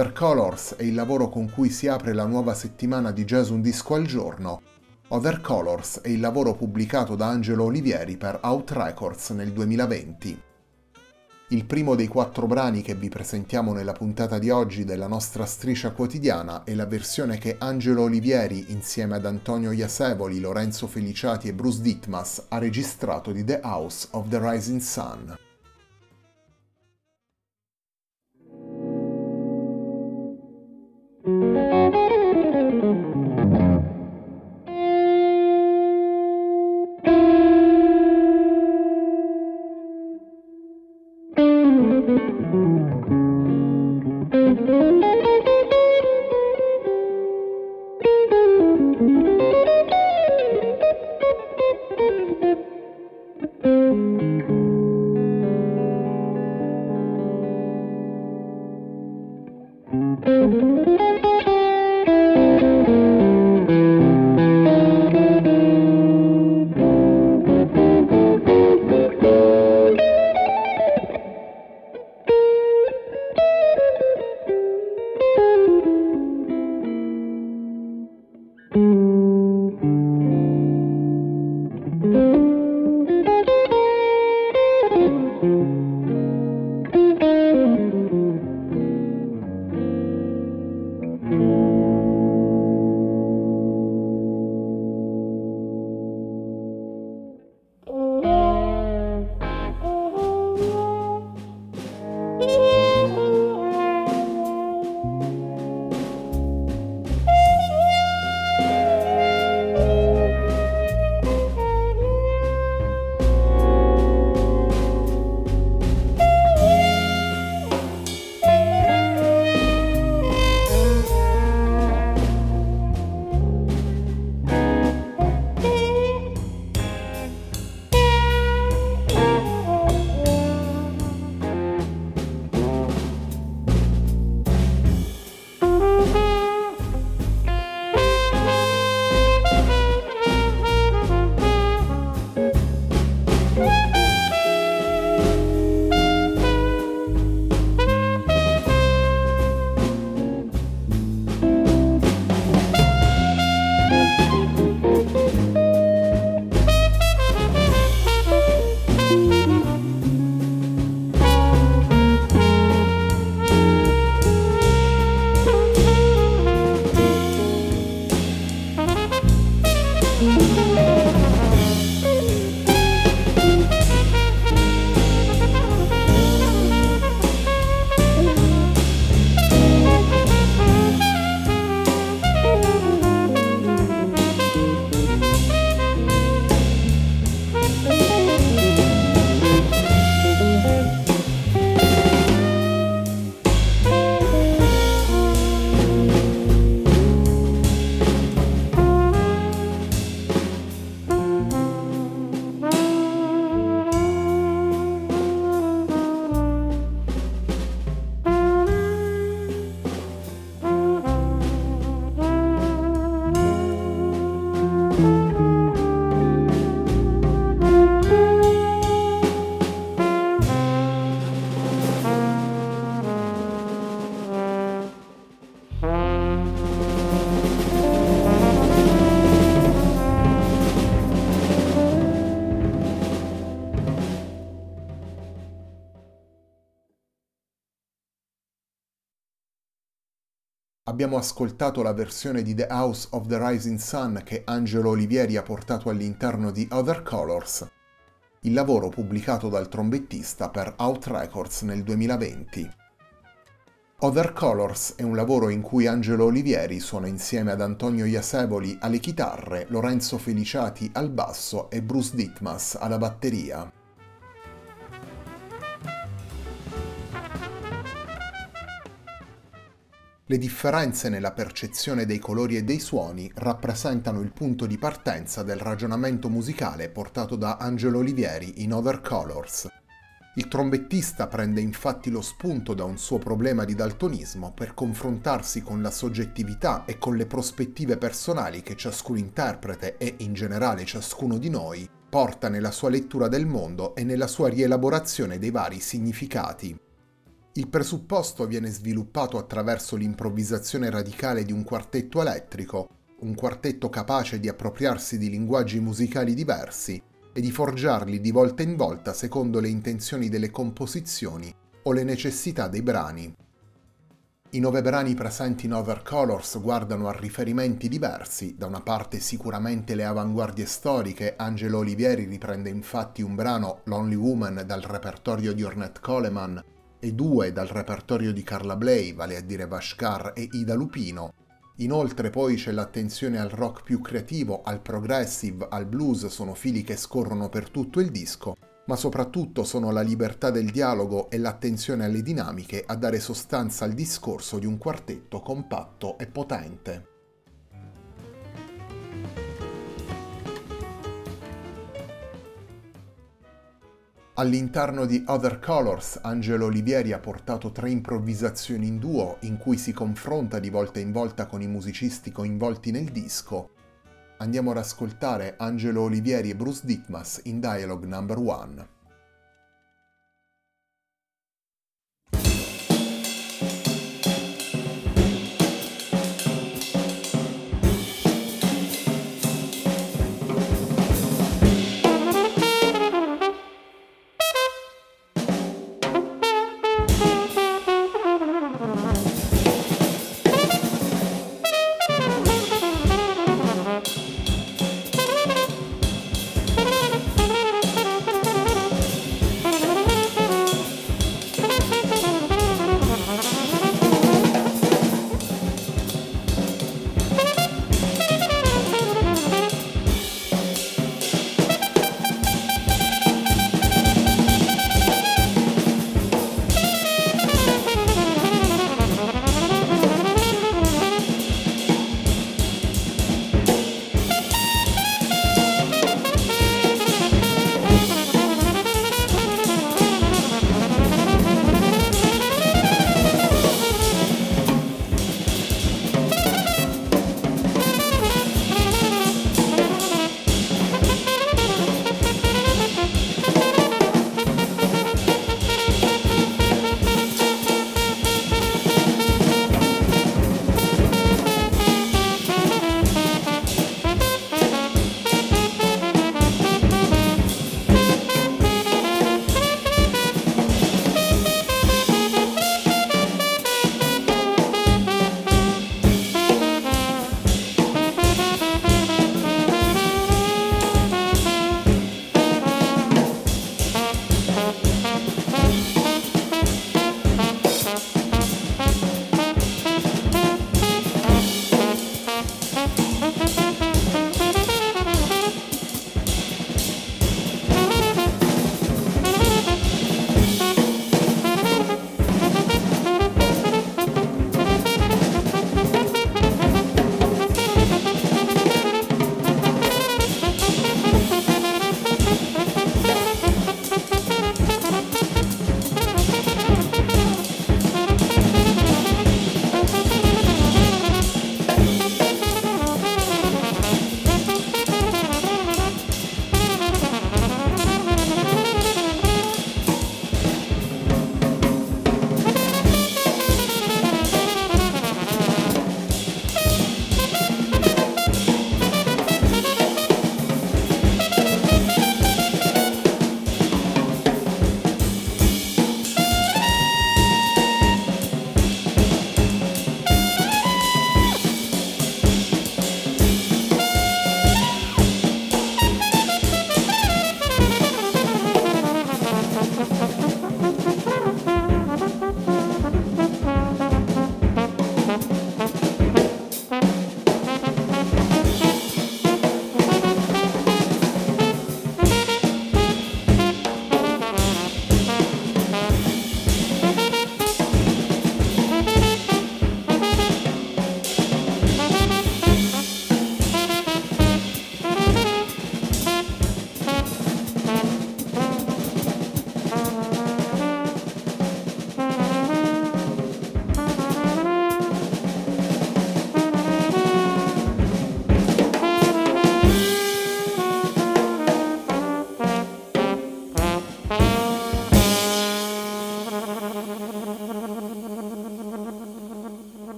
Other Colors è il lavoro con cui si apre la nuova settimana di Jazz Un Disco al Giorno. Other Colors è il lavoro pubblicato da Angelo Olivieri per Out Records nel 2020. Il primo dei quattro brani che vi presentiamo nella puntata di oggi della nostra striscia quotidiana è la versione che Angelo Olivieri, insieme ad Antonio Iasevoli, Lorenzo Feliciati e Bruce Dittmas, ha registrato di The House of the Rising Sun. Abbiamo ascoltato la versione di The House of the Rising Sun che Angelo Olivieri ha portato all'interno di Other Colors, il lavoro pubblicato dal trombettista per Out Records nel 2020. Other Colors è un lavoro in cui Angelo Olivieri suona insieme ad Antonio Iasevoli alle chitarre, Lorenzo Feliciati al basso e Bruce Ditmas alla batteria. Le differenze nella percezione dei colori e dei suoni rappresentano il punto di partenza del ragionamento musicale portato da Angelo Olivieri in Other Colors, il trombettista prende infatti lo spunto da un suo problema di daltonismo per confrontarsi con la soggettività e con le prospettive personali che ciascun interprete e in generale ciascuno di noi porta nella sua lettura del mondo e nella sua rielaborazione dei vari significati. Il presupposto viene sviluppato attraverso l'improvvisazione radicale di un quartetto elettrico, un quartetto capace di appropriarsi di linguaggi musicali diversi e di forgiarli di volta in volta secondo le intenzioni delle composizioni o le necessità dei brani. I nove brani presenti in Over Colors guardano a riferimenti diversi, da una parte sicuramente le avanguardie storiche, Angelo Olivieri riprende infatti un brano, Lonely Woman, dal repertorio di Ornette Coleman, e due dal repertorio di Carla Bley, vale a dire Vashkar e Ida Lupino, Inoltre poi c'è l'attenzione al rock più creativo, al progressive, al blues, sono fili che scorrono per tutto il disco, ma soprattutto sono la libertà del dialogo e l'attenzione alle dinamiche a dare sostanza al discorso di un quartetto compatto e potente. All'interno di Other Colors, Angelo Olivieri ha portato tre improvvisazioni in duo in cui si confronta di volta in volta con i musicisti coinvolti nel disco. Andiamo ad ascoltare Angelo Olivieri e Bruce Ditmas in Dialogue Number 1.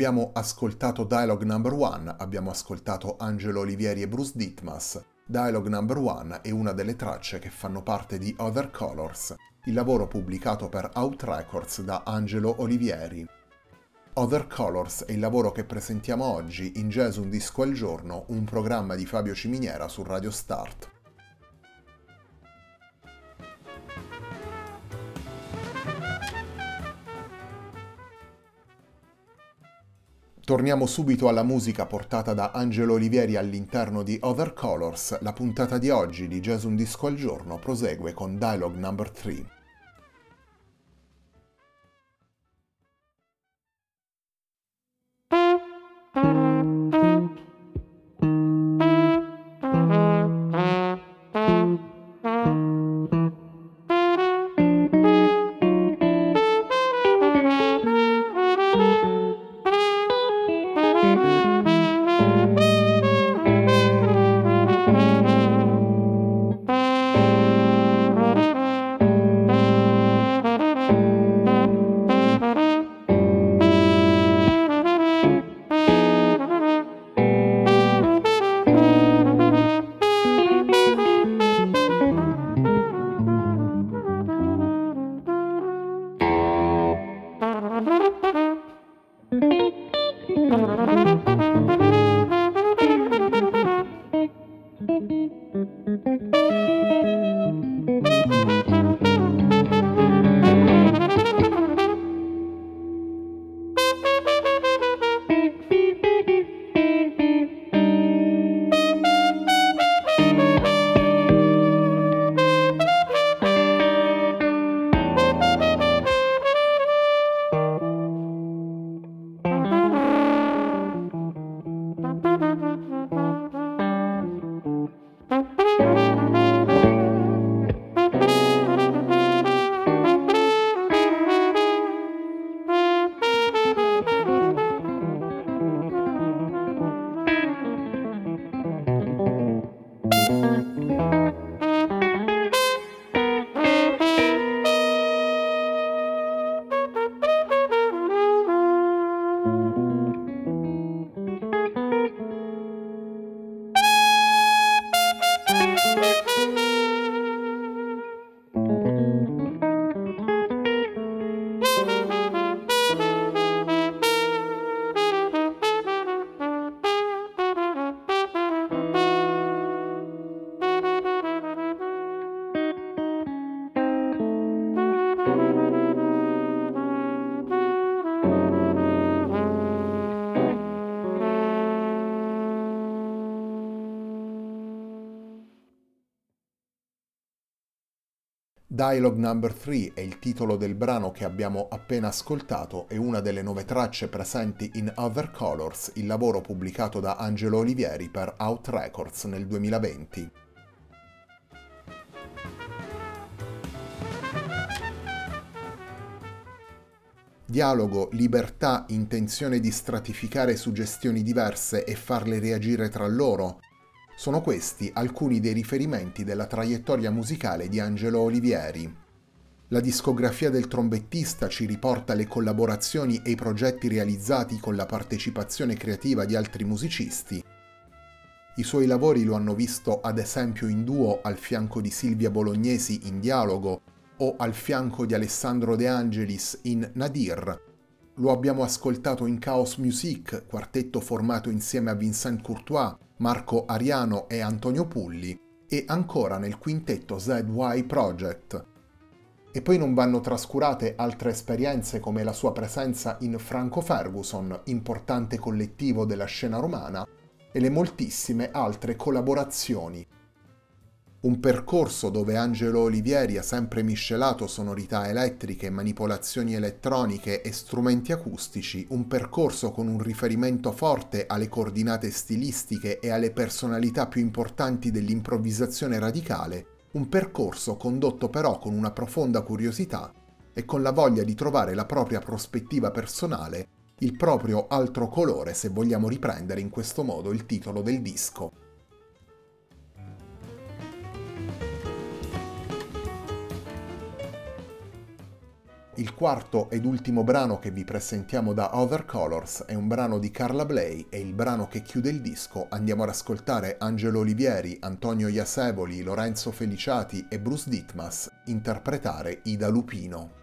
Abbiamo ascoltato Dialogue Number One, abbiamo ascoltato Angelo Olivieri e Bruce Ditmas. Dialogue Number One è una delle tracce che fanno parte di Other Colors, il lavoro pubblicato per Out Records da Angelo Olivieri. Other Colors è il lavoro che presentiamo oggi in Jazz Un Disco al Giorno, un programma di Fabio Ciminiera su Radio Start. Torniamo subito alla musica portata da Angelo Olivieri all'interno di Other Colors. La puntata di oggi di Jazz Un Disco al Giorno prosegue con Dialogue Number 3. Dialogue Number 3 è il titolo del brano che abbiamo appena ascoltato e una delle nove tracce presenti in Other Colors, il lavoro pubblicato da Angelo Olivieri per Out Records nel 2020. Dialogo, libertà, intenzione di stratificare suggestioni diverse e farle reagire tra loro, sono questi alcuni dei riferimenti della traiettoria musicale di Angelo Olivieri. La discografia del trombettista ci riporta le collaborazioni e i progetti realizzati con la partecipazione creativa di altri musicisti. I suoi lavori lo hanno visto ad esempio in duo al fianco di Silvia Bolognesi in Dialogo o al fianco di Alessandro De Angelis in Nadir. Lo abbiamo ascoltato in Chaos Music, quartetto formato insieme a Vincent Courtois, Marco Ariano e Antonio Pulli, e ancora nel quintetto ZY Project. E poi non vanno trascurate altre esperienze come la sua presenza in Franco Ferguson, importante collettivo della scena romana, e le moltissime altre collaborazioni un percorso dove Angelo Olivieri ha sempre miscelato sonorità elettriche, manipolazioni elettroniche e strumenti acustici, un percorso con un riferimento forte alle coordinate stilistiche e alle personalità più importanti dell'improvvisazione radicale, un percorso condotto però con una profonda curiosità e con la voglia di trovare la propria prospettiva personale, il proprio altro colore se vogliamo riprendere in questo modo il titolo del disco. Il quarto ed ultimo brano che vi presentiamo da Other Colors è un brano di Carla Bley e il brano che chiude il disco andiamo ad ascoltare Angelo Olivieri, Antonio Iasevoli, Lorenzo Feliciati e Bruce Ditmas interpretare Ida Lupino.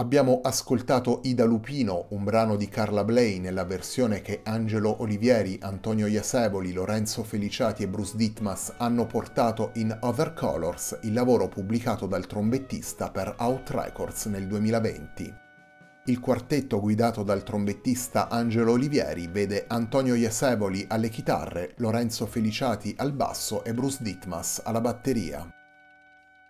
Abbiamo ascoltato Ida Lupino, un brano di Carla Bley nella versione che Angelo Olivieri, Antonio Iasevoli, Lorenzo Feliciati e Bruce Ditmas hanno portato in Other Colors, il lavoro pubblicato dal trombettista per Out Records nel 2020. Il quartetto guidato dal trombettista Angelo Olivieri vede Antonio Iasevoli alle chitarre, Lorenzo Feliciati al basso e Bruce Ditmas alla batteria.